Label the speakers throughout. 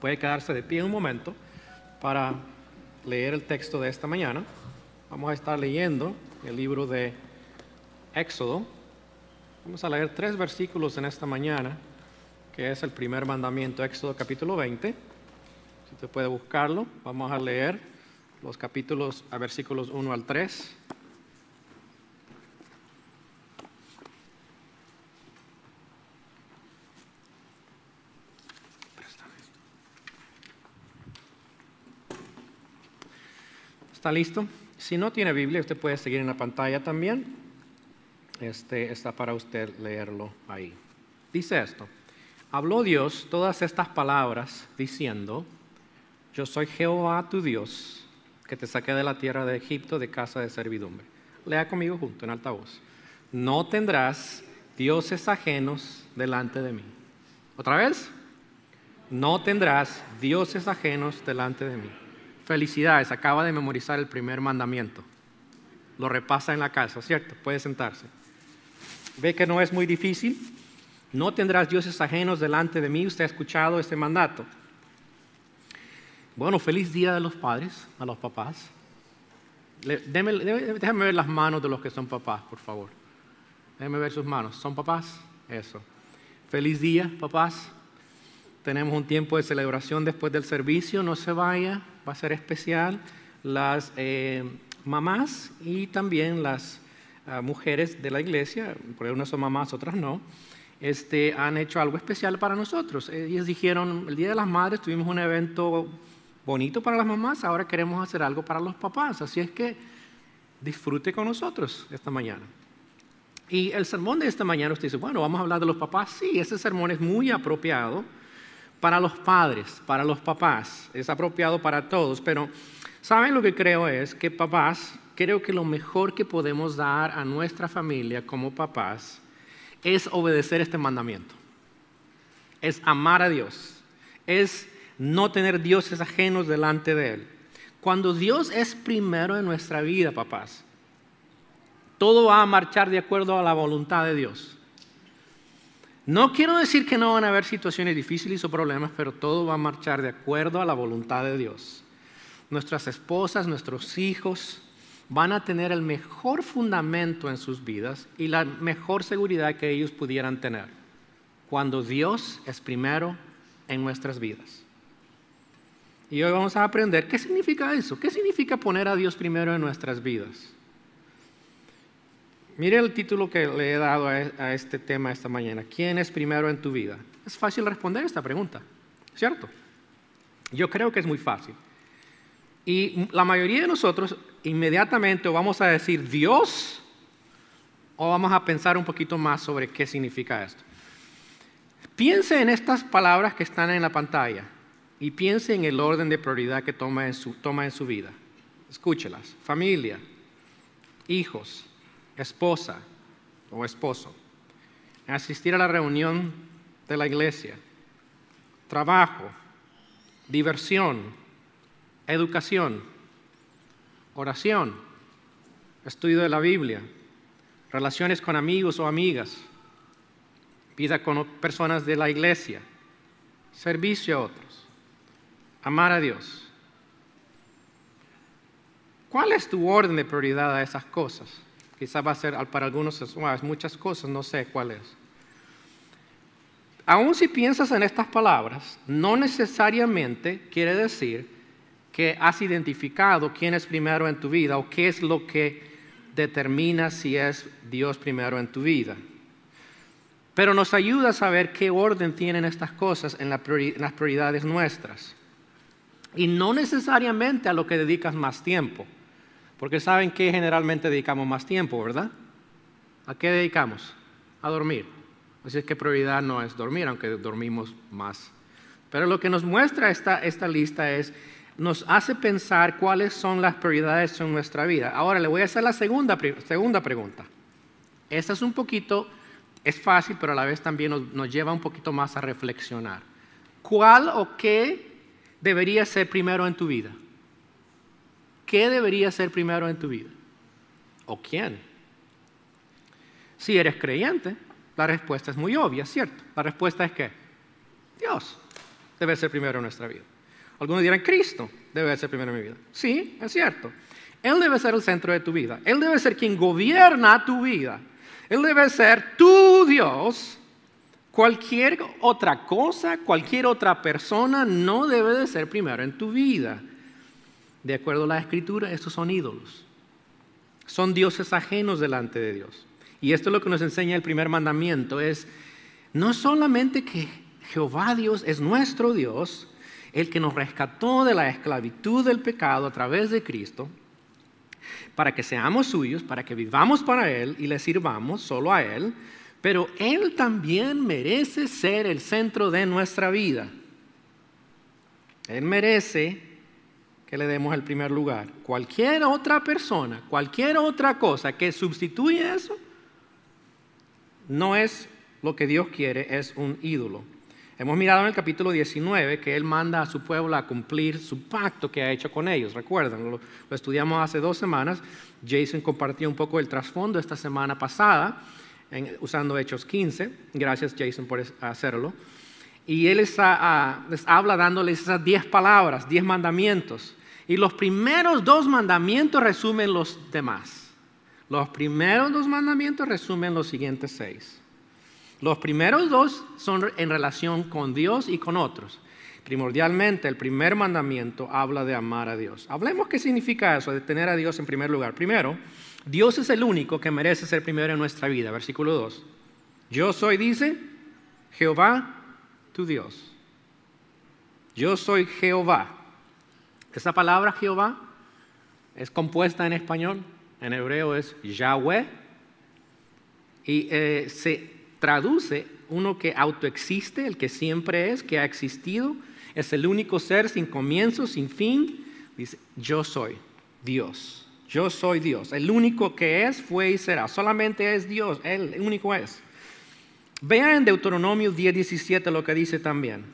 Speaker 1: Puede quedarse de pie un momento para leer el texto de esta mañana. Vamos a estar leyendo el libro de Éxodo. Vamos a leer tres versículos en esta mañana, que es el primer mandamiento, Éxodo capítulo 20. Si usted puede buscarlo, vamos a leer los capítulos a versículos 1 al 3. ¿Está listo? Si no tiene Biblia, usted puede seguir en la pantalla también. Este está para usted leerlo ahí. Dice esto: Habló Dios todas estas palabras diciendo: Yo soy Jehová tu Dios, que te saqué de la tierra de Egipto de casa de servidumbre. Lea conmigo junto en alta voz. No tendrás dioses ajenos delante de mí. ¿Otra vez? No tendrás dioses ajenos delante de mí. Felicidades, acaba de memorizar el primer mandamiento. Lo repasa en la casa, ¿cierto? Puede sentarse. ¿Ve que no es muy difícil? No tendrás dioses ajenos delante de mí. Usted ha escuchado este mandato. Bueno, feliz día de los padres, a los papás. déjame ver las manos de los que son papás, por favor. Déjame ver sus manos. ¿Son papás? Eso. Feliz día, papás. Tenemos un tiempo de celebración después del servicio. No se vaya va a ser especial. Las eh, mamás y también las ah, mujeres de la iglesia, porque unas son mamás, otras no, este, han hecho algo especial para nosotros. Ellos dijeron, el Día de las Madres tuvimos un evento bonito para las mamás, ahora queremos hacer algo para los papás. Así es que disfrute con nosotros esta mañana. Y el sermón de esta mañana usted dice, bueno, vamos a hablar de los papás. Sí, ese sermón es muy apropiado para los padres, para los papás, es apropiado para todos, pero ¿saben lo que creo es que papás, creo que lo mejor que podemos dar a nuestra familia como papás es obedecer este mandamiento, es amar a Dios, es no tener dioses ajenos delante de Él. Cuando Dios es primero en nuestra vida, papás, todo va a marchar de acuerdo a la voluntad de Dios. No quiero decir que no van a haber situaciones difíciles o problemas, pero todo va a marchar de acuerdo a la voluntad de Dios. Nuestras esposas, nuestros hijos van a tener el mejor fundamento en sus vidas y la mejor seguridad que ellos pudieran tener cuando Dios es primero en nuestras vidas. Y hoy vamos a aprender qué significa eso, qué significa poner a Dios primero en nuestras vidas. Mire el título que le he dado e, a este tema esta mañana. ¿Quién es primero en tu vida? Es fácil responder esta pregunta, ¿cierto? Yo creo que es muy fácil. Y la mayoría de nosotros inmediatamente vamos a decir Dios o vamos a pensar un poquito más sobre qué significa esto. Piense en estas palabras que están en la pantalla y piense en el orden de prioridad que toma en su, toma en su vida. Escúchelas. Familia, hijos, esposa o esposo, asistir a la reunión de la iglesia, trabajo, diversión, educación, oración, estudio de la Biblia, relaciones con amigos o amigas, vida con personas de la iglesia, servicio a otros, amar a Dios. ¿Cuál es tu orden de prioridad a esas cosas? Quizás va a ser para algunos muchas cosas, no sé cuál es. Aún si piensas en estas palabras, no necesariamente quiere decir que has identificado quién es primero en tu vida o qué es lo que determina si es Dios primero en tu vida. Pero nos ayuda a saber qué orden tienen estas cosas en las prioridades nuestras. Y no necesariamente a lo que dedicas más tiempo. Porque saben que generalmente dedicamos más tiempo, ¿verdad? ¿A qué dedicamos? A dormir. Así es que prioridad no es dormir, aunque dormimos más. Pero lo que nos muestra esta, esta lista es, nos hace pensar cuáles son las prioridades en nuestra vida. Ahora le voy a hacer la segunda, segunda pregunta. Esta es un poquito, es fácil, pero a la vez también nos, nos lleva un poquito más a reflexionar. ¿Cuál o qué debería ser primero en tu vida? ¿Qué debería ser primero en tu vida? ¿O quién? Si eres creyente, la respuesta es muy obvia, ¿cierto? La respuesta es que Dios. debe ser primero en nuestra vida. Algunos dirán, Cristo debe ser primero en mi vida. Sí, es cierto. Él debe ser el centro de tu vida. Él debe ser quien gobierna tu vida. Él debe ser tu Dios. Cualquier otra cosa, cualquier otra persona no debe de ser primero en tu vida. De acuerdo a la escritura, estos son ídolos. Son dioses ajenos delante de Dios. Y esto es lo que nos enseña el primer mandamiento, es no solamente que Jehová Dios es nuestro Dios, el que nos rescató de la esclavitud del pecado a través de Cristo, para que seamos suyos, para que vivamos para Él y le sirvamos solo a Él, pero Él también merece ser el centro de nuestra vida. Él merece que le demos el primer lugar. Cualquier otra persona, cualquier otra cosa que sustituya eso, no es lo que Dios quiere, es un ídolo. Hemos mirado en el capítulo 19 que Él manda a su pueblo a cumplir su pacto que ha hecho con ellos. Recuerdan, lo, estudiamos hace dos semanas. Jason compartió un poco el trasfondo esta semana pasada usando Hechos 15. Gracias Jason por hacerlo. Y Él les, les habla dándoles esas diez palabras, diez mandamientos. Y los primeros dos mandamientos resumen los demás. Los primeros dos mandamientos resumen los siguientes seis. Los primeros dos son en relación con Dios y con otros. Primordialmente, el primer mandamiento habla de amar a Dios. Hablemos qué significa eso, de tener a Dios en primer lugar. Primero, Dios es el único que merece ser primero en nuestra vida. Versículo 2. Yo soy, dice, Jehová, tu Dios. Yo soy Jehová. Esa palabra Jehová es compuesta en español, en hebreo es Yahweh, y eh, se traduce uno que autoexiste, el que siempre es, que ha existido, es el único ser sin comienzo, sin fin. Dice, yo soy Dios. Yo soy Dios. El único que es, fue y será. Solamente es Dios. El único es. Vean en Deuteronomio 10:17 lo que dice también.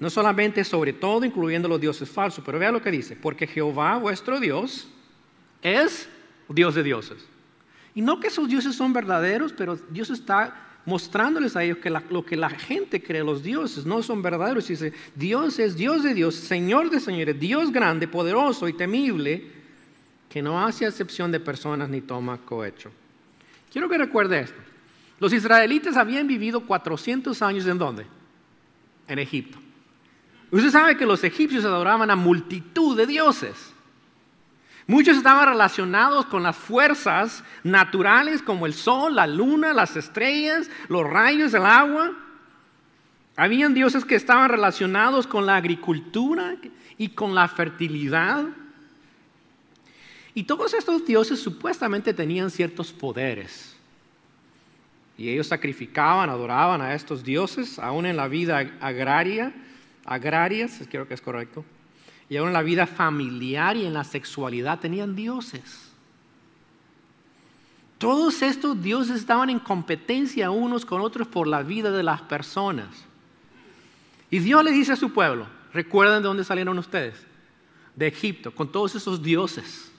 Speaker 1: No solamente sobre todo, incluyendo los dioses falsos, pero vean lo que dice. Porque Jehová, vuestro Dios, es Dios de dioses. Y no que esos dioses son verdaderos, pero Dios está mostrándoles a ellos que lo que la gente cree, los dioses, no son verdaderos. Dice, Dios es Dios de Dios, Señor de señores, Dios grande, poderoso y temible, que no hace excepción de personas ni toma cohecho. Quiero que recuerde esto. Los israelitas habían vivido 400 años en dónde? En Egipto. Usted sabe que los egipcios adoraban a multitud de dioses. Muchos estaban relacionados con las fuerzas naturales como el sol, la luna, las estrellas, los rayos, el agua. Habían dioses que estaban relacionados con la agricultura y con la fertilidad. Y todos estos dioses supuestamente tenían ciertos poderes. Y ellos sacrificaban, adoraban a estos dioses, aún en la vida agraria, agrarias, creo que es correcto y aún en la vida familiar y en la sexualidad tenían dioses. Todos estos dioses estaban en competencia unos con otros por la vida de las personas. Y Dios le dice a su pueblo, recuerden de dónde salieron ustedes, de Egipto, con todos esos dioses.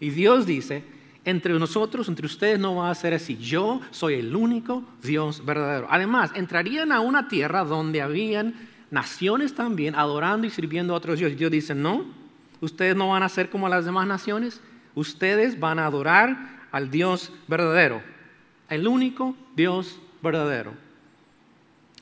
Speaker 1: Y Dios dice, entre nosotros, entre ustedes no va a ser así. Yo soy el único Dios verdadero. Además, entrarían a una tierra donde habían naciones también adorando y sirviendo a otros dioses. Dios dice, no, ustedes no van a ser como las demás naciones, ustedes van a adorar al Dios verdadero, el único Dios verdadero.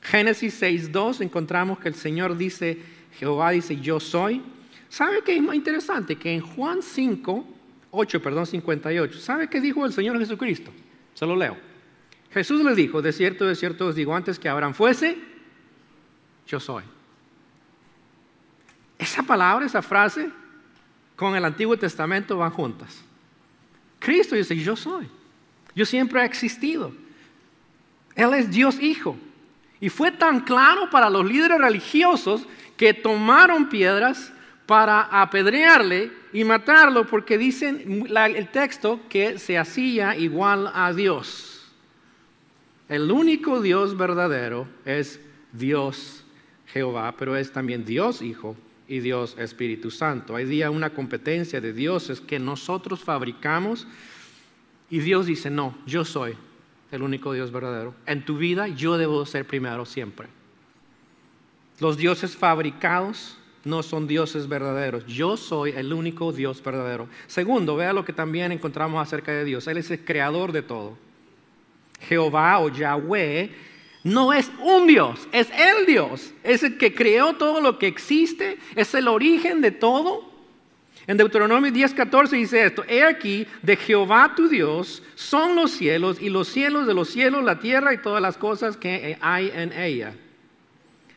Speaker 1: Génesis 6.2 encontramos que el Señor dice, Jehová dice, yo soy. ¿Sabe qué es más interesante? Que en Juan 5, 8, perdón, 58, ¿sabe qué dijo el Señor Jesucristo? Se lo leo. Jesús le dijo, de cierto, de cierto os digo, antes que Abraham fuese, yo soy. Esa palabra, esa frase, con el Antiguo Testamento van juntas. Cristo dice, yo soy. Yo siempre he existido. Él es Dios Hijo. Y fue tan claro para los líderes religiosos que tomaron piedras para apedrearle y matarlo porque dicen el texto que se hacía igual a Dios. El único Dios verdadero es Dios Jehová, pero es también Dios Hijo y Dios Espíritu Santo. Hay día una competencia de dioses que nosotros fabricamos y Dios dice, no, yo soy el único Dios verdadero. En tu vida yo debo ser primero siempre. Los dioses fabricados no son dioses verdaderos. Yo soy el único Dios verdadero. Segundo, vea lo que también encontramos acerca de Dios. Él es el creador de todo. Jehová o Yahweh no es un Dios, es el Dios. Es el que creó todo lo que existe, es el origen de todo. En Deuteronomio 10:14 dice esto, he aquí, de Jehová tu Dios son los cielos y los cielos de los cielos, la tierra y todas las cosas que hay en ella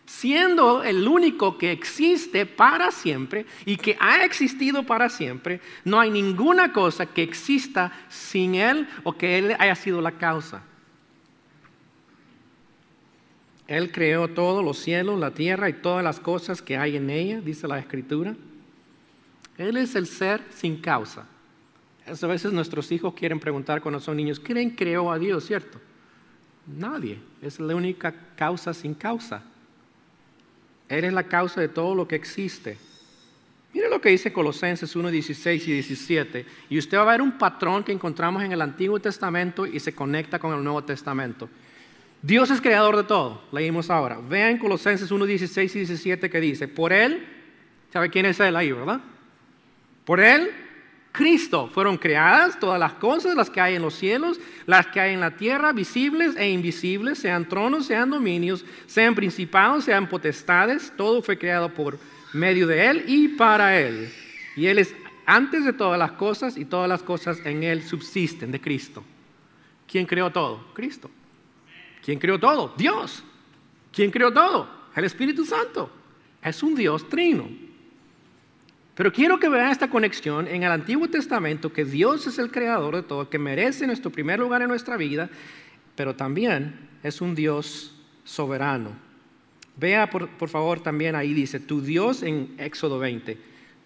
Speaker 1: siendo el único que existe para siempre y que ha existido para siempre, no hay ninguna cosa que exista sin Él o que Él haya sido la causa. Él creó todos los cielos, la tierra y todas las cosas que hay en ella, dice la Escritura. Él es el ser sin causa. A veces nuestros hijos quieren preguntar cuando son niños, ¿quién creó a Dios, cierto? Nadie. Es la única causa sin causa. Él es la causa de todo lo que existe. Mire lo que dice Colosenses 1, 16 y 17. Y usted va a ver un patrón que encontramos en el Antiguo Testamento y se conecta con el Nuevo Testamento. Dios es creador de todo, leímos ahora. Vean Colosenses 1, 16 y 17 que dice, por Él, ¿sabe quién es Él ahí, verdad? Por Él Cristo fueron creadas todas las cosas, las que hay en los cielos, las que hay en la tierra, visibles e invisibles, sean tronos, sean dominios, sean principados, sean potestades, todo fue creado por medio de Él y para Él. Y Él es antes de todas las cosas y todas las cosas en Él subsisten de Cristo. ¿Quién creó todo? Cristo. ¿Quién creó todo? Dios. ¿Quién creó todo? El Espíritu Santo. Es un Dios trino. Pero quiero que vean esta conexión en el Antiguo Testamento, que Dios es el creador de todo, que merece nuestro primer lugar en nuestra vida, pero también es un Dios soberano. Vea por, por, favor también ahí dice, tu Dios en Éxodo 20,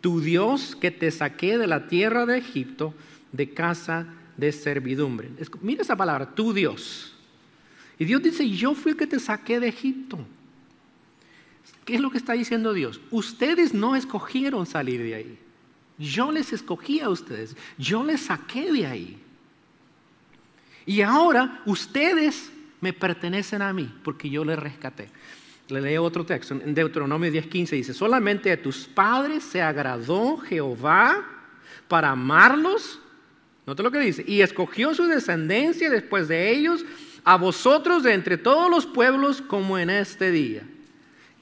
Speaker 1: tu Dios que te saqué de la tierra de Egipto, de casa de servidumbre. Mira esa palabra, tu Dios. Y Dios dice, yo fui el que te saqué de Egipto. ¿Qué es lo que está diciendo Dios? Ustedes no escogieron salir de ahí. Yo les escogí a ustedes. Yo les saqué de ahí. Y ahora ustedes me pertenecen a mí porque yo les rescaté. Le leo otro texto. En Deuteronomio 10:15 dice, solamente a tus padres se agradó Jehová para amarlos. Note lo que dice. Y escogió su descendencia después de ellos a vosotros de entre todos los pueblos como en este día.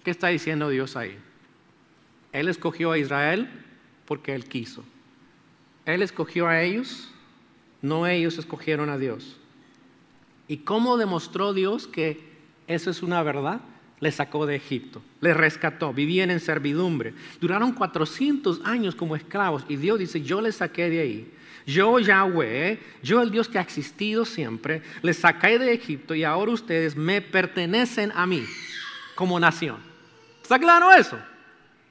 Speaker 1: ¿Qué está diciendo Dios ahí? Él escogió a Israel porque Él quiso. Él escogió a ellos, no ellos escogieron a Dios. ¿Y cómo demostró Dios que eso es una verdad? Le sacó de Egipto, le rescató, vivían en servidumbre. Duraron 400 años como esclavos y Dios dice, yo les saqué de ahí. Yo Yahweh, yo el Dios que ha existido siempre, les saqué de Egipto y ahora ustedes me pertenecen a mí como nación. ¿Está claro eso?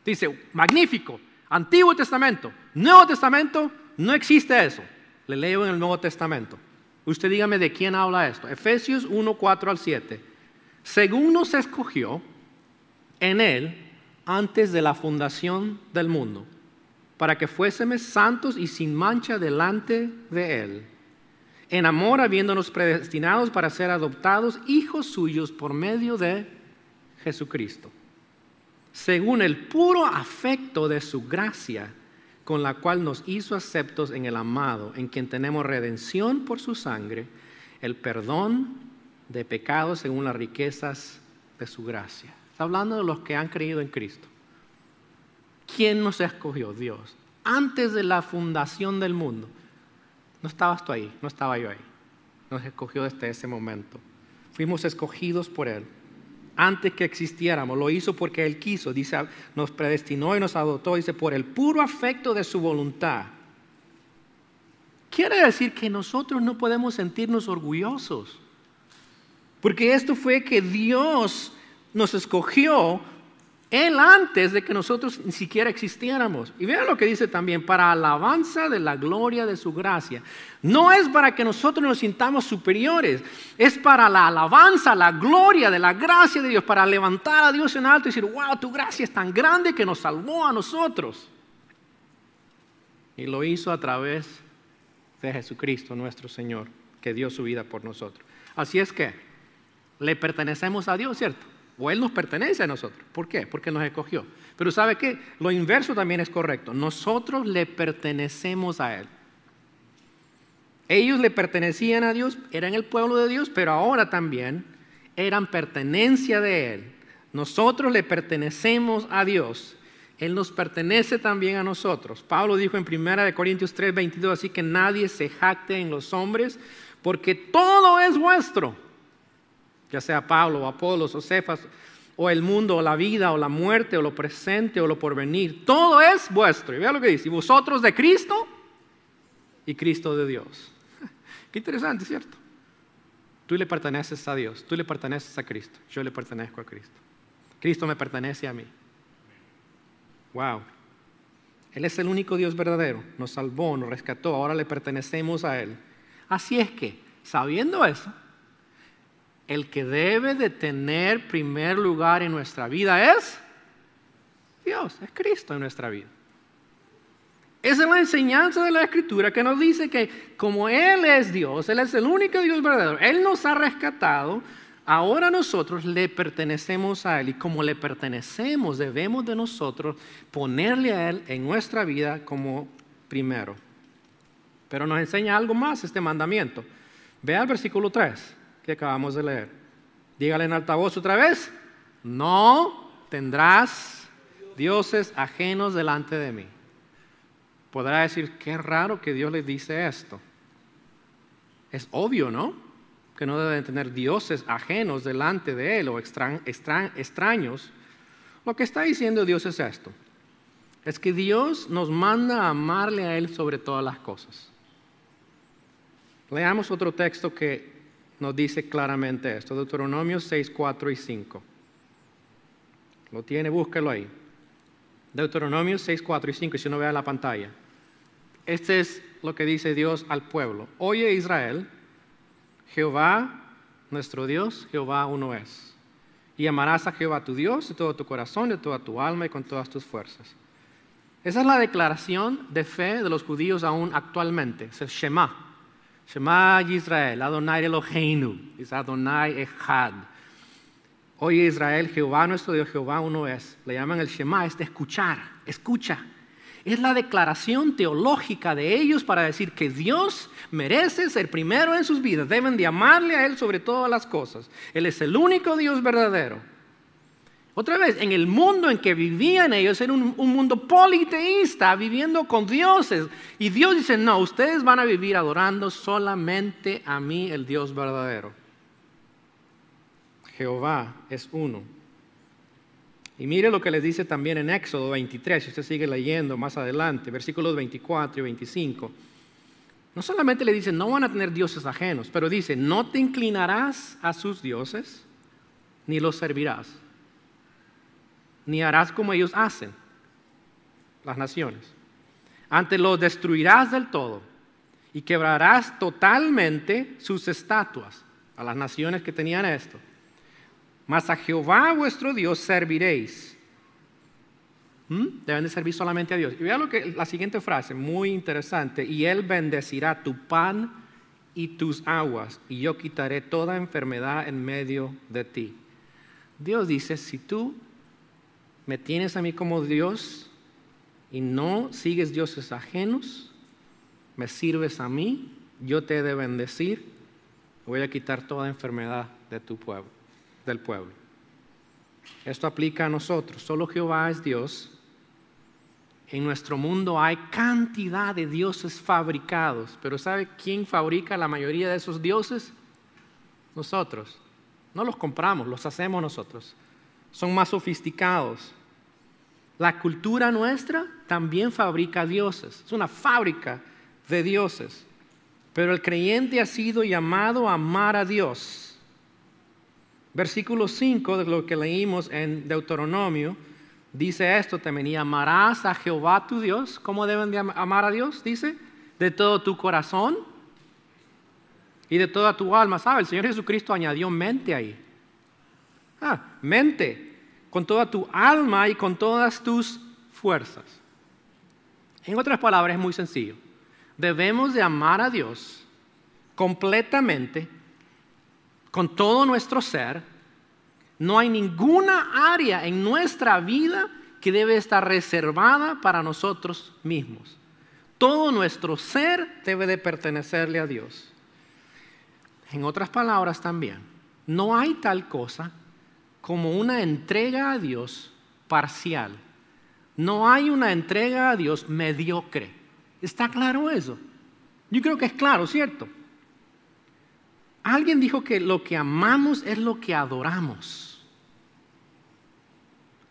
Speaker 1: Dice, magnífico, Antiguo Testamento, Nuevo Testamento, no existe eso. Le leo en el Nuevo Testamento. Usted dígame de quién habla esto. Efesios 1, 4 al 7. Según nos escogió en Él antes de la fundación del mundo, para que fuésemos santos y sin mancha delante de Él. En amor, habiéndonos predestinados para ser adoptados hijos suyos por medio de Jesucristo según el puro afecto de su gracia, con la cual nos hizo aceptos en el amado, en quien tenemos redención por su sangre, el perdón de pecados según las riquezas de su gracia. Está hablando de los que han creído en Cristo. ¿Quién nos escogió? Dios. Antes de la fundación del mundo. No estabas tú ahí, no estaba yo ahí. Nos escogió desde ese momento. Fuimos escogidos por Él antes que existiéramos. Lo hizo porque Él quiso. Dice, nos predestinó y nos adoptó. Dice, por el puro afecto de su voluntad. Quiere decir que nosotros no podemos sentirnos orgullosos. Porque esto fue que Dios nos escogió él antes de que nosotros ni siquiera existiéramos. Y vean lo que dice también, para alabanza de la gloria de su gracia. No es para que nosotros nos sintamos superiores, es para la alabanza, la gloria de la gracia de Dios, para levantar a Dios en alto y decir, wow, tu gracia es tan grande que nos salvó a nosotros. Y lo hizo a través de Jesucristo nuestro Señor, que dio su vida por nosotros. Así es que le pertenecemos a Dios, ¿cierto? O Él nos pertenece a nosotros. ¿Por qué? Porque nos escogió. Pero ¿sabe qué? Lo inverso también es correcto. Nosotros le pertenecemos a Él. Ellos le pertenecían a Dios, eran el pueblo de Dios, pero ahora también eran pertenencia de Él. Nosotros le pertenecemos a Dios. Él nos pertenece también a nosotros. Pablo dijo en 1 Corintios 3, 22, así que nadie se jacte en los hombres, porque todo es vuestro. Ya sea Pablo, o Apolos, o Cefas, o el mundo, o la vida, o la muerte, o lo presente, o lo porvenir. Todo es vuestro. Y vea lo que dice. Y vosotros de Cristo y Cristo de Dios. Qué interesante, ¿cierto? Tú le perteneces a Dios, tú le perteneces a Cristo, yo le pertenezco a Cristo. Cristo me pertenece a mí. Wow. Él es el único Dios verdadero. Nos salvó, nos rescató, ahora le pertenecemos a Él. Así es que, sabiendo eso, el que debe de tener primer lugar en nuestra vida es Dios, es Cristo en nuestra vida. Esa es la enseñanza de la Escritura que nos dice que como Él es Dios, Él es el único Dios verdadero, Él nos ha rescatado, ahora nosotros le pertenecemos a Él y como le pertenecemos debemos de nosotros ponerle a Él en nuestra vida como primero. Pero nos enseña algo más este mandamiento. Vea el versículo 3 que acabamos de leer. Dígale en altavoz otra vez, no tendrás dioses ajenos delante de mí podrá decir, qué raro que Dios le dice esto. Es obvio, ¿no? Que no deben tener dioses ajenos delante de Él o extraños. Lo que está diciendo Dios es esto. Es que Dios nos manda a amarle a Él sobre todas las cosas. Leamos otro texto que nos dice claramente esto, Deuteronomio 6, 4 y 5. Lo tiene, búsquelo ahí. Deuteronomio 6, 4 y 5, y si no vea la pantalla. Este es lo que dice Dios al pueblo. Oye Israel, Jehová, nuestro Dios, Jehová uno es. Y amarás a Jehová tu Dios de todo tu corazón, de toda tu alma y con todas tus fuerzas. Esa es la declaración de fe de los judíos aún actualmente. Es el Shema. Shema Israel, Adonai Eloheinu, es Adonai Echad. Oye Israel, Jehová nuestro Dios, Jehová uno es. Le llaman el Shema, es de escuchar, escucha. Es la declaración teológica de ellos para decir que Dios merece ser primero en sus vidas. Deben de amarle a Él sobre todas las cosas. Él es el único Dios verdadero. Otra vez, en el mundo en que vivían ellos era un, un, mundo politeísta, viviendo con dioses. Y Dios dice, no, ustedes van a vivir adorando solamente a mí, el Dios verdadero. Jehová es uno. Y mire lo que les dice también en Éxodo 23, si usted sigue leyendo más adelante, versículos 24 y 25. No solamente le dice, no van a tener dioses ajenos, pero dice, no te inclinarás a sus dioses, ni los servirás, ni harás como ellos hacen, las naciones. Antes los destruirás del todo y quebrarás totalmente sus estatuas a las naciones que tenían esto mas a Jehová vuestro Dios serviréis. ¿Mm? Deben de servir solamente a Dios. Y vean lo que, la siguiente frase, muy interesante. Y Él bendecirá tu pan y tus aguas, y yo quitaré toda enfermedad en medio de ti. Dios dice, si tú me tienes a mí como Dios y no sigues dioses ajenos, me sirves a mí, yo te he de bendecir, voy a quitar toda enfermedad de tu pueblo del pueblo. Esto aplica a nosotros. Solo Jehová es Dios. En nuestro mundo hay cantidad de dioses fabricados, pero ¿sabe quién fabrica la mayoría de esos dioses? Nosotros. No los compramos, los hacemos nosotros. Son más sofisticados. La cultura nuestra también fabrica dioses. Es una fábrica de dioses. Pero el creyente ha sido llamado a amar a Dios Versículo 5 de lo que leímos en Deuteronomio dice esto también, amarás a Jehová tu Dios. ¿Cómo deben de amar a Dios? Dice, de todo tu corazón y de toda tu alma. ¿Sabe? El Señor Jesucristo añadió mente ahí. Ah, mente, con toda tu alma y con todas tus fuerzas. En otras palabras, es muy sencillo. Debemos de amar a Dios completamente con todo nuestro ser, No hay ninguna área en nuestra vida que debe estar reservada para nosotros mismos. Todo nuestro ser debe de pertenecerle a Dios. En otras palabras también, no hay tal cosa como una entrega a Dios parcial. No hay una entrega a Dios mediocre. ¿Está claro eso? Yo creo que es claro, ¿cierto? Alguien dijo que lo que amamos es lo que adoramos.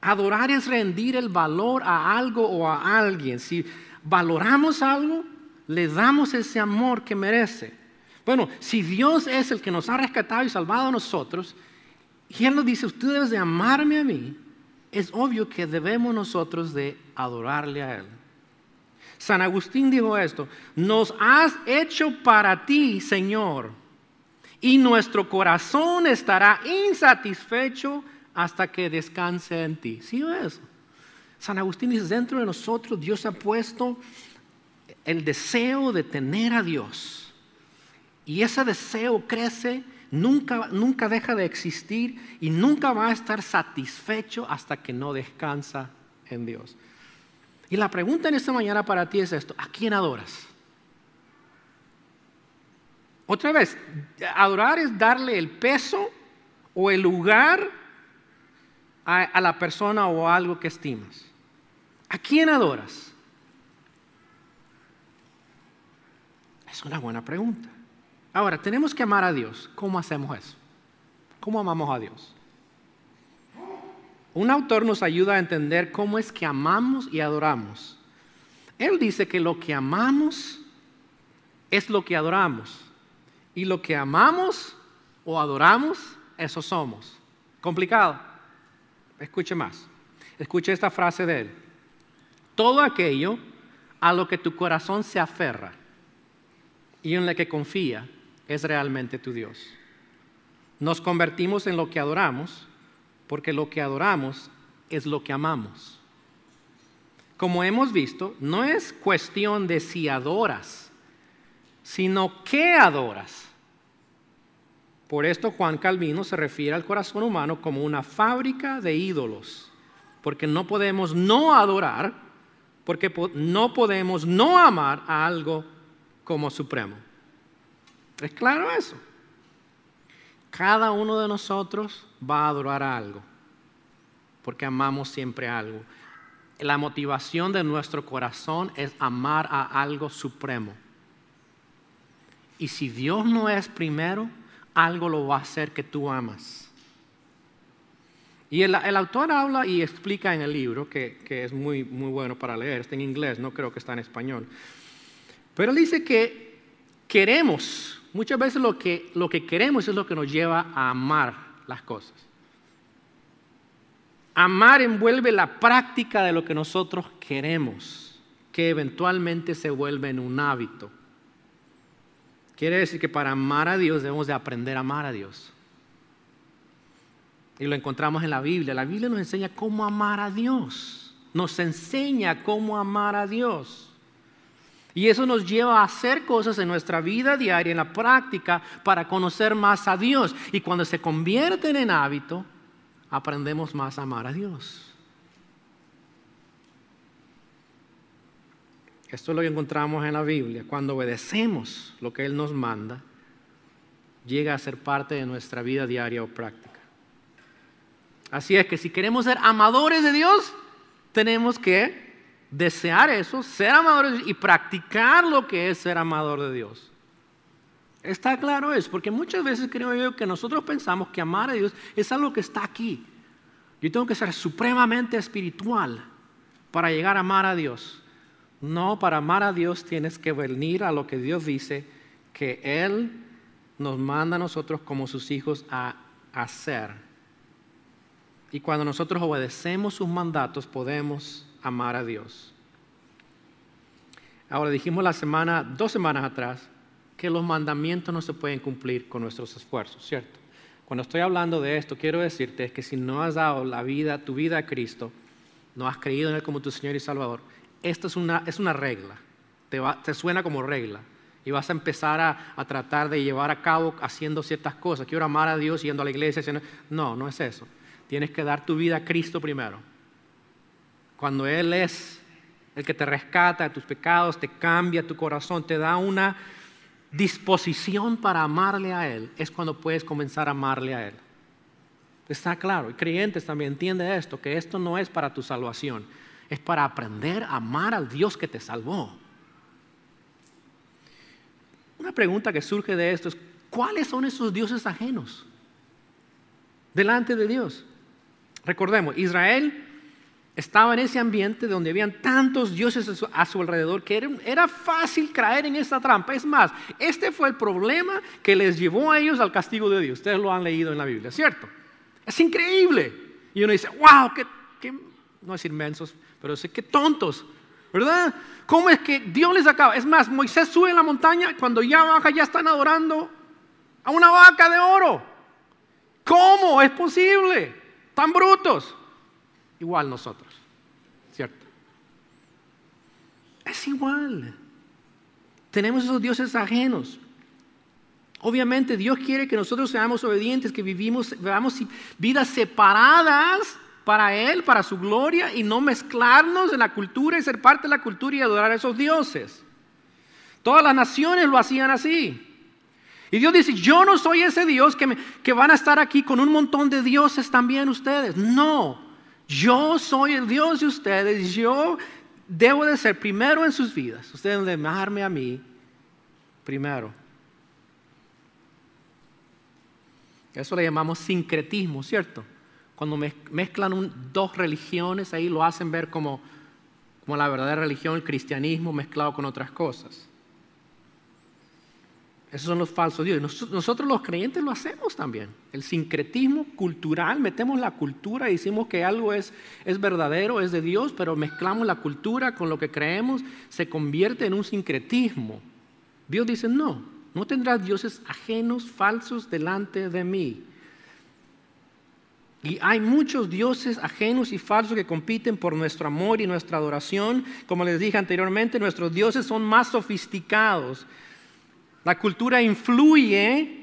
Speaker 1: Adorar es rendir el valor a algo o a alguien. Si valoramos algo, le damos ese amor que merece. Bueno, si Dios es el que nos ha rescatado y salvado a nosotros, y Él nos dice, usted debe de amarme a mí, es obvio que debemos nosotros de adorarle a Él. San Agustín dijo esto, nos has hecho para ti, Señor, y nuestro corazón estará insatisfecho hasta que descanse en ti. ¿Sí o eso? San Agustín dice, dentro de nosotros Dios ha puesto el deseo de tener a Dios. Y ese deseo crece, nunca, nunca deja de existir y nunca va a estar satisfecho hasta que no descansa en Dios. Y la pregunta en esta mañana para ti es esto, ¿a quién adoras? Otra vez, adorar es darle el peso o el lugar a, la persona o algo que estimas. ¿A quién adoras? Es una buena pregunta. Ahora, tenemos que amar a Dios. ¿Cómo hacemos eso? ¿Cómo amamos a Dios? Un autor nos ayuda a entender cómo es que amamos y adoramos. Él dice que lo que amamos es lo que adoramos. Y lo que amamos o adoramos, eso somos. Complicado. Escuche más. Escuche esta frase de él. Todo aquello a lo que tu corazón se aferra y en lo que confía es realmente tu Dios. Nos convertimos en lo que adoramos porque lo que adoramos es lo que amamos. Como hemos visto, no es cuestión de si adoras, sino qué adoras. Por esto Juan Calvino se refiere al corazón humano como una fábrica de ídolos, porque no podemos no adorar, porque no podemos no amar a algo como supremo. ¿Es claro eso? Cada uno de nosotros va a adorar a algo, porque amamos siempre algo. La motivación de nuestro corazón es amar a algo supremo. Y si Dios no es primero, algo lo va a hacer que tú amas. Y el, autor habla y explica en el libro, que, es muy, muy bueno para leer, está en inglés, no creo que está en español. Pero él dice que queremos Muchas veces lo que, lo que queremos es lo que nos lleva a amar las cosas. Amar envuelve la práctica de lo que nosotros queremos, que eventualmente se vuelve en un hábito. Quiere decir que para amar a Dios debemos de aprender a amar a Dios. Y lo encontramos en la Biblia. La Biblia nos enseña cómo amar a Dios. Nos enseña cómo amar a Dios. Y eso nos lleva a hacer cosas en nuestra vida diaria, en la práctica, para conocer más a Dios. Y cuando se convierten en hábito, aprendemos más a amar a Dios. Esto es lo que encontramos en la Biblia. Cuando obedecemos lo que Él nos manda, llega a ser parte de nuestra vida diaria o práctica. Así es que si queremos ser amadores de Dios, tenemos que desear eso, ser amadores y practicar lo que es ser amador de Dios. Está claro eso, porque muchas veces creo yo que nosotros pensamos que amar a Dios es algo que está aquí. Yo tengo que ser supremamente espiritual para llegar a amar a Dios. No, para amar a Dios tienes que venir a lo que Dios dice que Él nos manda a nosotros como sus hijos a hacer. Y cuando nosotros obedecemos sus mandatos podemos amar a Dios. Ahora dijimos la semana, dos semanas atrás, que los mandamientos no se pueden cumplir con nuestros esfuerzos, ¿cierto? Cuando estoy hablando de esto, quiero decirte que si no has dado la vida, tu vida a Cristo, no has creído en Él como tu Señor y Salvador, esto es una, es una regla, te, te suena como regla y vas a empezar a, tratar de llevar a cabo haciendo ciertas cosas. Quiero amar a Dios yendo a la iglesia. No, no es eso. tienes que dar tu vida a Cristo primero. Cuando Él es el que te rescata de tus pecados, te cambia tu corazón, te da una disposición para amarle a Él, es cuando puedes comenzar a amarle a Él. Está claro, y creyentes también entienden esto, que esto no es para tu salvación, es para aprender a amar al Dios que te salvó. Una pregunta que surge de esto es, ¿cuáles son esos dioses ajenos delante de Dios? Recordemos, Israel estaba en ese ambiente donde habían tantos dioses a su, alrededor que era, era, fácil caer en esta trampa. Es más, este fue el problema que les llevó a ellos al castigo de Dios. Ustedes lo han leído en la Biblia, ¿cierto? Es increíble. Y uno dice, wow, qué, no es inmensos, pero sé qué tontos, ¿verdad? ¿Cómo es que Dios les acaba? Es más, Moisés sube a la montaña, cuando ya baja ya están adorando a una vaca de oro. ¿Cómo es posible? Tan brutos. Igual nosotros. ¿cierto? Es igual. Tenemos esos dioses ajenos. Obviamente Dios quiere que nosotros seamos obedientes, que vivimos, vivamos vidas separadas para Él, para su gloria, y no mezclarnos en la cultura y ser parte de la cultura y adorar a esos dioses. Todas las naciones lo hacían así. Y Dios dice, yo no soy ese Dios que, que van a estar aquí con un montón de dioses también ustedes. No, yo soy el Dios de ustedes, yo debo de ser primero en sus vidas. Ustedes deben amarme a mí primero. Eso le llamamos sincretismo, ¿cierto? Cuando mezclan dos religiones, ahí lo hacen ver como, como la verdadera religión, el cristianismo mezclado con otras cosas. Esos son los falsos dioses. Nosotros los creyentes lo hacemos también. El sincretismo cultural, metemos la cultura decimos que algo es, es verdadero, es de Dios, pero mezclamos la cultura con lo que creemos, se convierte en un sincretismo. Dios dice, no, no tendrás dioses ajenos, falsos delante de mí. Y hay muchos dioses ajenos y falsos que compiten por nuestro amor y nuestra adoración. Como les dije anteriormente, nuestros dioses son más sofisticados la cultura influye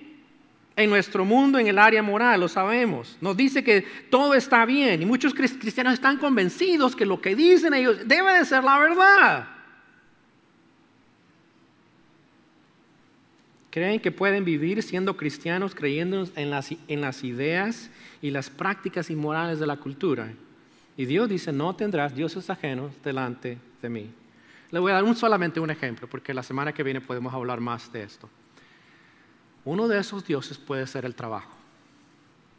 Speaker 1: en nuestro mundo en el área moral, lo sabemos. Nos dice que todo está bien y muchos cristianos están convencidos que lo que dicen ellos debe de ser la verdad. Creen que pueden vivir siendo cristianos creyendo en las, en las ideas y las prácticas inmorales de la cultura. Y Dios dice, no tendrás dioses ajenos delante de mí. Le voy a dar un, solamente un ejemplo, porque la semana que viene podemos hablar más de esto. Uno de esos dioses puede ser el trabajo.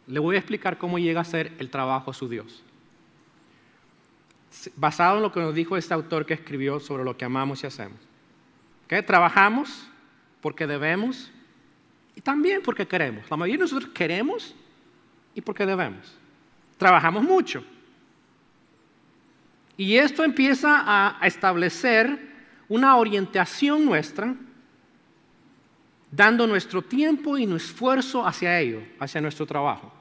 Speaker 1: Le voy a explicar cómo llega a ser el trabajo su Dios. Basado en lo que nos dijo este autor que escribió sobre lo que amamos y hacemos. ¿Okay? Trabajamos porque debemos y también porque queremos. La mayoría de nosotros queremos y porque debemos. Trabajamos mucho y esto empieza a establecer una orientación nuestra, dando nuestro tiempo y nuestro esfuerzo hacia ello, hacia nuestro trabajo.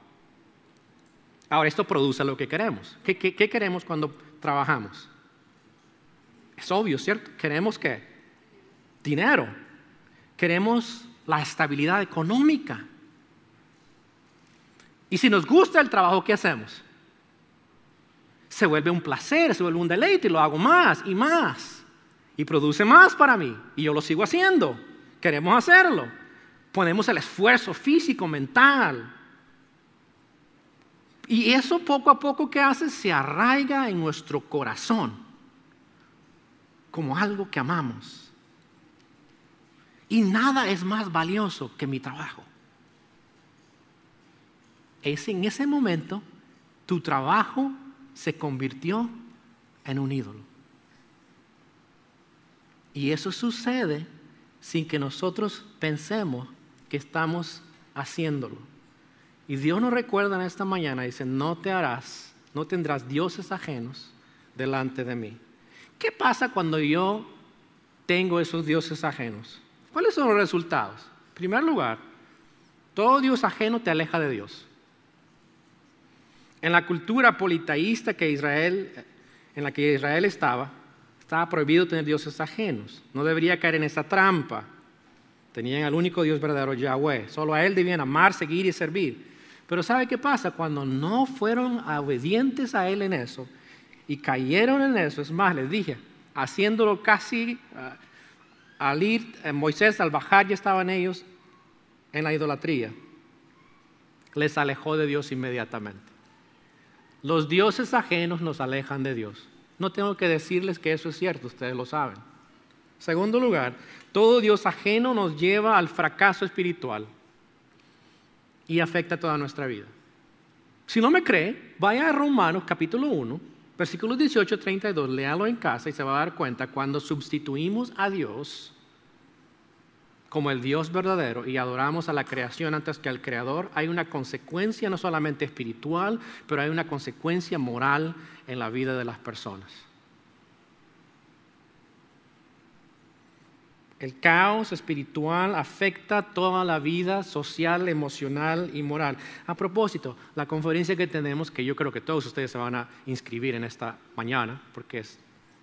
Speaker 1: Ahora, esto produce lo que queremos. ¿Qué, queremos cuando trabajamos? Es obvio, ¿cierto? Queremos qué? Dinero. Queremos la estabilidad económica. Y si nos gusta el trabajo, ¿qué hacemos? Se vuelve un placer, se vuelve un deleite y lo hago más y más. Y produce más para mí. Y yo lo sigo haciendo. Queremos hacerlo. Ponemos el esfuerzo físico, mental. Y eso poco a poco que hace se arraiga en nuestro corazón como algo que amamos. Y nada es más valioso que mi trabajo. Es en ese momento tu trabajo se convirtió en un ídolo. Y eso sucede sin que nosotros pensemos que estamos haciéndolo. Y Dios nos recuerda en esta mañana, dice, no te harás, no tendrás dioses ajenos delante de mí. ¿Qué pasa cuando yo tengo esos dioses ajenos? ¿Cuáles son los resultados? En primer lugar, todo Dios ajeno te aleja de Dios. En la cultura politeísta que Israel, en la que Israel estaba, estaba prohibido tener dioses ajenos. No debería caer en esa trampa. Tenían al único Dios verdadero, Yahweh. Solo a Él debían amar, seguir y servir. Pero ¿sabe qué pasa? Cuando no fueron obedientes a Él en eso y cayeron en eso, es más, les dije, haciéndolo casi ah, al ir, eh, Moisés al bajar ya estaban ellos en la idolatría, les alejó de Dios inmediatamente. Los dioses ajenos nos alejan de Dios. No tengo que decirles que eso es cierto, ustedes lo saben. Segundo lugar, todo Dios ajeno nos lleva al fracaso espiritual y afecta toda nuestra vida. Si no me cree, vaya a Romanos capítulo 1, versículos 18 32, léalo en casa y se va a dar cuenta cuando sustituimos a Dios como el Dios verdadero y adoramos a la creación antes que al Creador, hay una consecuencia no solamente espiritual, pero hay una consecuencia moral en la vida de las personas. El caos espiritual afecta toda la vida social, emocional y moral. A propósito, la conferencia que tenemos, que yo creo que todos ustedes se van a inscribir en esta mañana, porque es,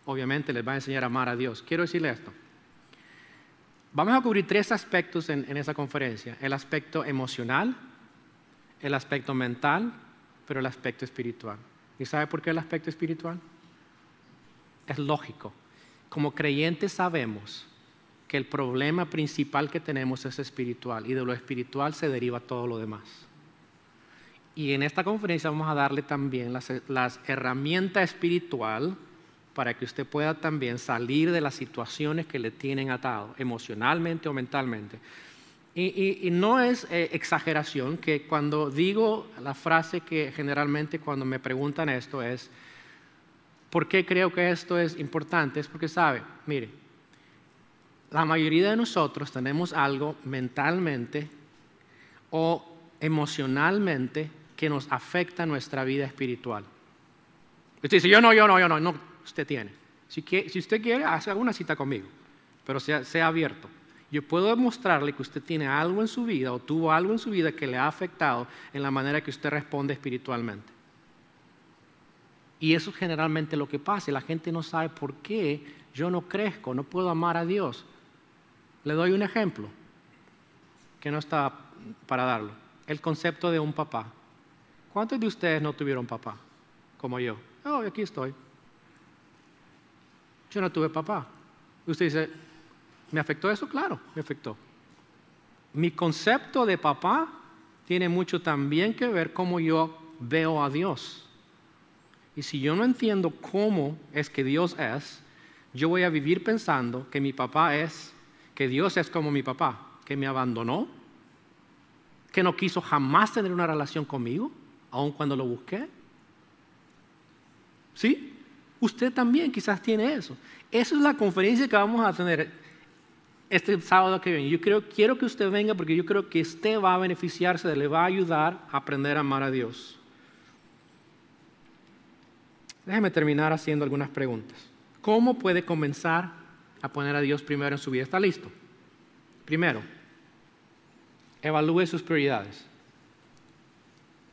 Speaker 1: obviamente les va a enseñar a amar a Dios. Quiero decirle esto. Vamos a cubrir tres aspectos en, en esa conferencia. El aspecto emocional, el aspecto mental, pero el aspecto espiritual. ¿Y sabe por qué el aspecto espiritual? Es lógico. Como creyentes sabemos que el problema principal que tenemos es espiritual y de lo espiritual se deriva todo lo demás. Y en esta conferencia vamos a darle también las, herramientas espiritual para que usted pueda también salir de las situaciones que le tienen atado, emocionalmente o mentalmente. Y, no es eh, exageración que cuando digo la frase que generalmente cuando me preguntan esto es, ¿por qué creo que esto es importante? Es porque sabe, mire, la mayoría de nosotros tenemos algo mentalmente o emocionalmente que nos afecta nuestra vida espiritual. Usted dice, yo no, yo no, yo no, no, usted tiene. Si, usted quiere, haga una cita conmigo, pero sea, sea abierto. Yo puedo demostrarle que usted tiene algo en su vida o tuvo algo en su vida que le ha afectado en la manera que usted responde espiritualmente. Y eso es generalmente lo que pasa. La gente no sabe por qué yo no crezco, no puedo amar a Dios. Le doy un ejemplo que no está para darlo. El concepto de un papá. ¿Cuántos de ustedes no tuvieron papá? Como yo. Oh, aquí estoy. Yo no tuve papá. Usted dice, ¿me afectó eso? Claro, me afectó. Mi concepto de papá tiene mucho también que ver cómo yo veo a Dios. Y si yo no entiendo cómo es que Dios es, yo voy a vivir pensando que mi papá es que Dios es como mi papá, que me abandonó, que no quiso jamás tener una relación conmigo, aun cuando lo busqué. ¿Sí? Usted también quizás tiene eso. Esa es la conferencia que vamos a tener este sábado que viene. Yo quiero que usted venga porque yo creo que usted va a beneficiarse, le va a ayudar a aprender a amar a Dios. Déjeme terminar haciendo algunas preguntas. ¿Cómo puede comenzar a poner a Dios primero en su vida. ¿Está listo? Primero, evalúe sus prioridades.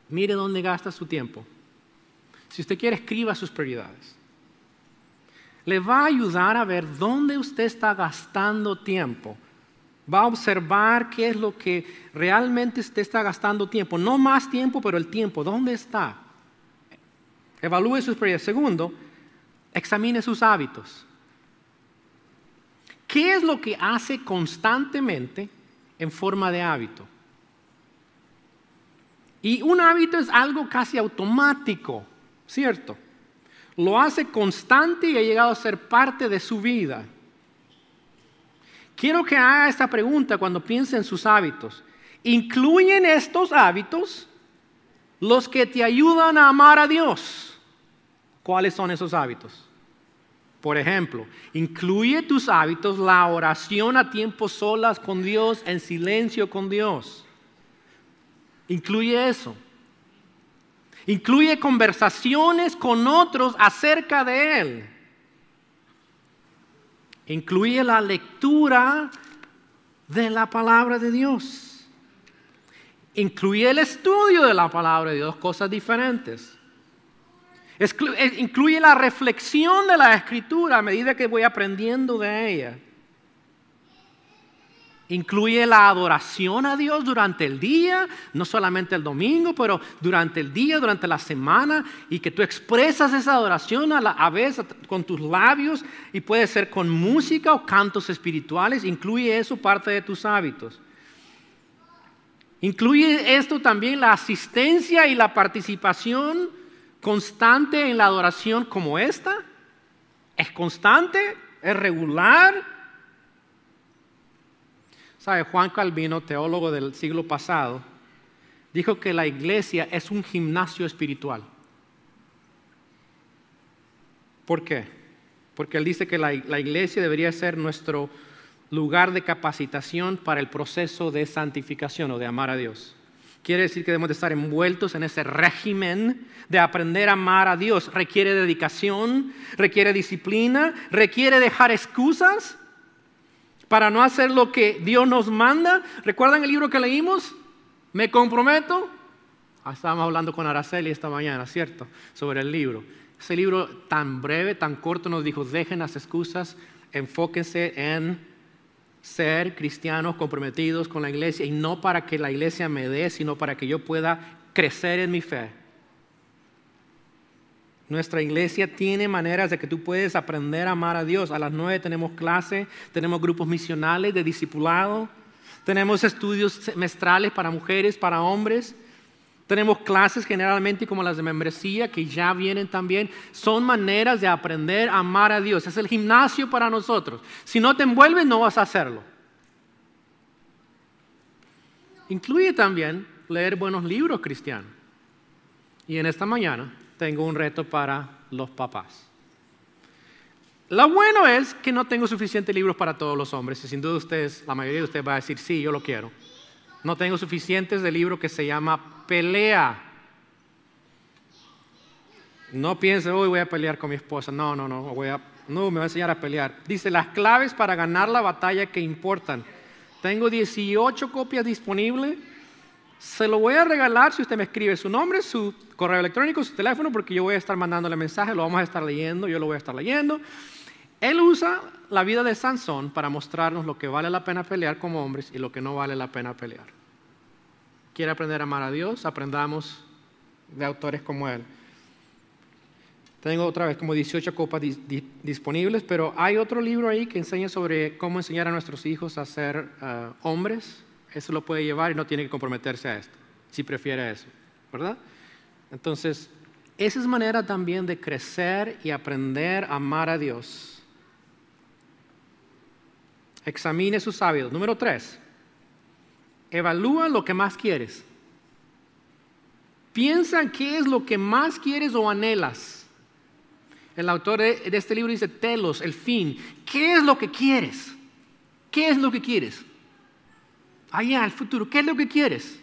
Speaker 1: Mire dónde gasta su tiempo. Si usted quiere, escriba sus prioridades. Le va a ayudar a ver dónde usted está gastando tiempo. Va a observar qué es lo que realmente usted está gastando tiempo. No más tiempo, pero el tiempo. ¿Dónde está? Evalúe sus prioridades. Segundo, examine sus hábitos. ¿Qué es lo que hace constantemente en forma de hábito? Y un hábito es algo casi automático, ¿cierto? Lo hace constante y ha llegado a ser parte de su vida. Quiero que haga esta pregunta cuando piense en sus hábitos. ¿Incluyen estos hábitos los que te ayudan a amar a Dios? ¿Cuáles son esos hábitos? Por ejemplo, incluye tus hábitos la oración a tiempos solas con Dios, en silencio con Dios. Incluye eso. Incluye conversaciones con otros acerca de Él. Incluye la lectura de la palabra de Dios. Incluye el estudio de la palabra de Dios, cosas diferentes. Eh, incluye la reflexión de la escritura a medida que voy aprendiendo de ella. Incluye la adoración a Dios durante el día, no solamente el domingo, pero durante el día, durante la semana, y que tú expresas esa adoración a la vez con tus labios y puede ser con música o cantos espirituales. Incluye eso parte de tus hábitos. Incluye esto también la asistencia y la participación constante en la adoración como esta. Es constante, es regular. ¿Sabe? Juan Calvino, teólogo del siglo pasado, dijo que la iglesia es un gimnasio espiritual. ¿Por qué? Porque él dice que la, la iglesia debería ser nuestro lugar de capacitación para el proceso de santificación o de amar a Dios. Quiere decir que debemos de estar envueltos en ese régimen de aprender a amar a Dios. Requiere dedicación, requiere disciplina, requiere dejar excusas para no hacer lo que Dios nos manda. ¿Recuerdan el libro que leímos? Me comprometo. Ah, estábamos hablando con Araceli esta mañana, ¿cierto? Sobre el libro. Ese libro tan breve, tan corto, nos dijo, dejen las excusas, enfóquense en ser cristianos comprometidos con la iglesia y no para que la iglesia me dé, sino para que yo pueda crecer en mi fe. Nuestra iglesia tiene maneras de que tú puedes aprender a amar a Dios. A las nueve tenemos clase, tenemos grupos misionales de discipulado, tenemos estudios semestrales para mujeres, para hombres. Tenemos clases generalmente como las de membresía que ya vienen también. Son maneras de aprender a amar a Dios. Es el gimnasio para nosotros. Si no te envuelves, no vas a hacerlo. Incluye también leer buenos libros cristianos. Y en esta mañana tengo un reto para los papás. Lo bueno es que no tengo suficientes libros para todos los hombres. Y sin duda ustedes, la mayoría de ustedes va a decir, sí, yo lo quiero. No tengo suficientes de libro que se llama Pelea. No piense, hoy voy a pelear con mi esposa. No, no, no, voy a, no, me va a enseñar a pelear. Dice, las claves para ganar la batalla que importan. Tengo 18 copias disponibles. Se lo voy a regalar si usted me escribe su nombre, su correo electrónico, su teléfono, porque yo voy a estar mandándole mensajes, lo vamos a estar leyendo, yo lo voy a estar leyendo. Él usa la vida de Sansón para mostrarnos lo que vale la pena pelear como hombres y lo que no vale la pena pelear. ¿Quiere aprender a amar a Dios? Aprendamos de autores como él. Tengo otra vez como 18 copas disponibles, pero hay otro libro ahí que enseña sobre cómo enseñar a nuestros hijos a ser uh, hombres. Eso lo puede llevar y no tiene que comprometerse a esto, si prefiere eso, ¿verdad? Entonces, esa es manera también de crecer y aprender a amar a Dios Examine sus hábitos. Número tres, evalúa lo que más quieres. Piensa qué es lo que más quieres o anhelas. El autor de, este libro dice, telos, el fin. ¿Qué es lo que quieres? ¿Qué es lo que quieres? Allá, el futuro, ¿qué es lo que quieres?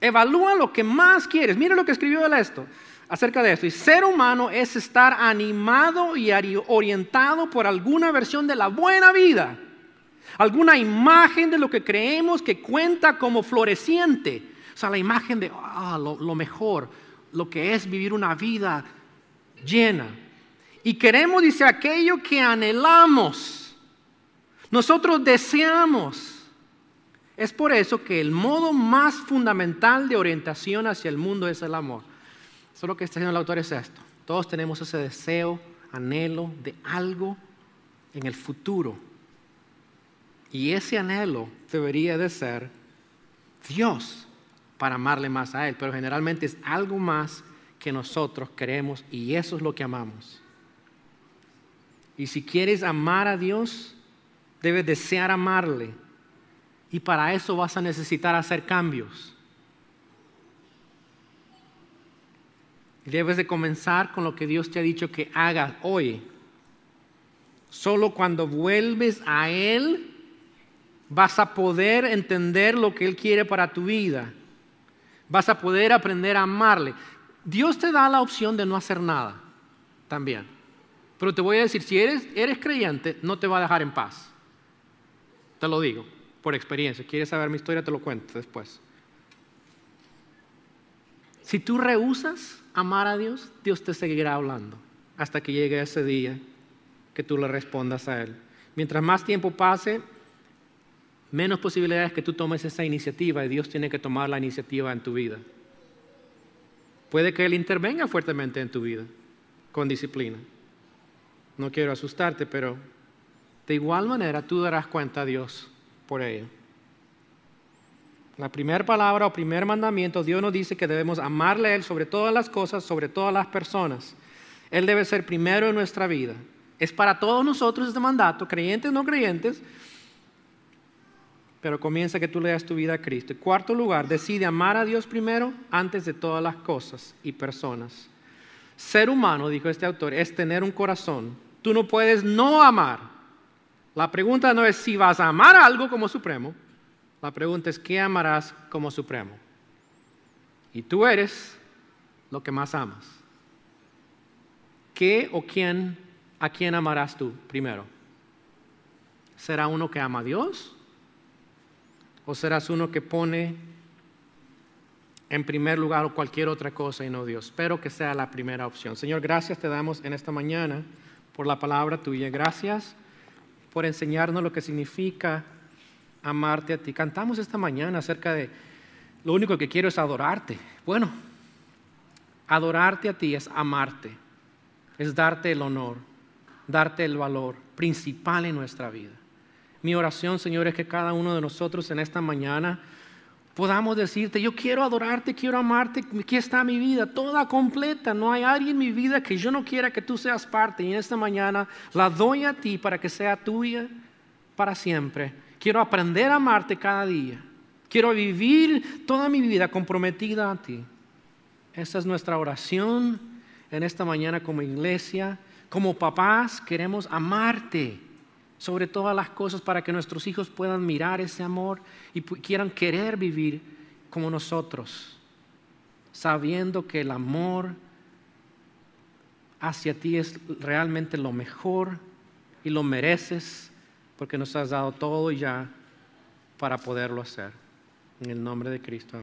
Speaker 1: Evalúa lo que más quieres. Mira lo que escribió él esto acerca de esto. Y ser humano es estar animado y orientado por alguna versión de la buena vida, alguna imagen de lo que creemos que cuenta como floreciente. O sea, la imagen de ah, lo, lo mejor, lo que es vivir una vida llena. Y queremos, dice, aquello que anhelamos. Nosotros deseamos. Es por eso que el modo más fundamental de orientación hacia el mundo es el amor. Solo que está diciendo el autor es esto. Todos tenemos ese deseo, anhelo de algo en el futuro. Y ese anhelo debería de ser Dios para amarle más a Él. Pero generalmente es algo más que nosotros queremos y eso es lo que amamos. Y si quieres amar a Dios, debes desear amarle. Y para eso vas a necesitar hacer cambios. Debes de comenzar con lo que Dios te ha dicho que hagas hoy. Solo cuando vuelves a Él vas a poder entender lo que Él quiere para tu vida. Vas a poder aprender a amarle. Dios te da la opción de no hacer nada también. Pero te voy a decir, si eres, eres creyente, no te va a dejar en paz. Te lo digo, por experiencia. ¿Quieres saber mi historia? Te lo cuento después. Si tú rehusas amar a Dios, Dios te seguirá hablando hasta que llegue ese día que tú le respondas a Él. Mientras más tiempo pase, menos posibilidades que tú tomes esa iniciativa y Dios tiene que tomar la iniciativa en tu vida. Puede que Él intervenga fuertemente en tu vida con disciplina. No quiero asustarte, pero de igual manera tú darás cuenta a Dios por ello. La primera palabra o primer mandamiento, Dios nos dice que debemos amarle a Él sobre todas las cosas, sobre todas las personas. Él debe ser primero en nuestra vida. Es para todos nosotros este mandato, creyentes o no creyentes, pero comienza que tú leas tu vida a Cristo. En cuarto lugar, decide amar a Dios primero antes de todas las cosas y personas. Ser humano, dijo este autor, es tener un corazón. Tú no puedes no amar. La pregunta no es si vas a amar algo como supremo, la pregunta es qué amarás como supremo. Y tú eres lo que más amas. ¿Qué o quién, a quién amarás tú primero? ¿Será uno que ama a Dios? ¿O serás uno que pone en primer lugar cualquier otra cosa y no Dios? Espero que sea la primera opción. Señor, gracias te damos en esta mañana por la palabra tuya. Gracias por enseñarnos lo que significa amarte a ti. Cantamos esta mañana acerca de lo único que quiero es adorarte. Bueno, adorarte a ti es amarte, es darte el honor, darte el valor principal en nuestra vida. Mi oración, Señor, es que cada uno de nosotros en esta mañana podamos decirte, yo quiero adorarte, quiero amarte, aquí está mi vida, toda completa, no hay alguien en mi vida que yo no quiera que tú seas parte y en esta mañana la doy a ti para que sea tuya para siempre. Quiero aprender a amarte cada día, quiero vivir toda mi vida comprometida a ti. Esa es nuestra oración en esta mañana como iglesia, como papás queremos amarte sobre todas las cosas para que nuestros hijos puedan mirar ese amor y quieran querer vivir como nosotros, sabiendo que el amor hacia ti es realmente lo mejor y lo mereces porque nos has dado todo ya para poderlo hacer. En el nombre de Cristo.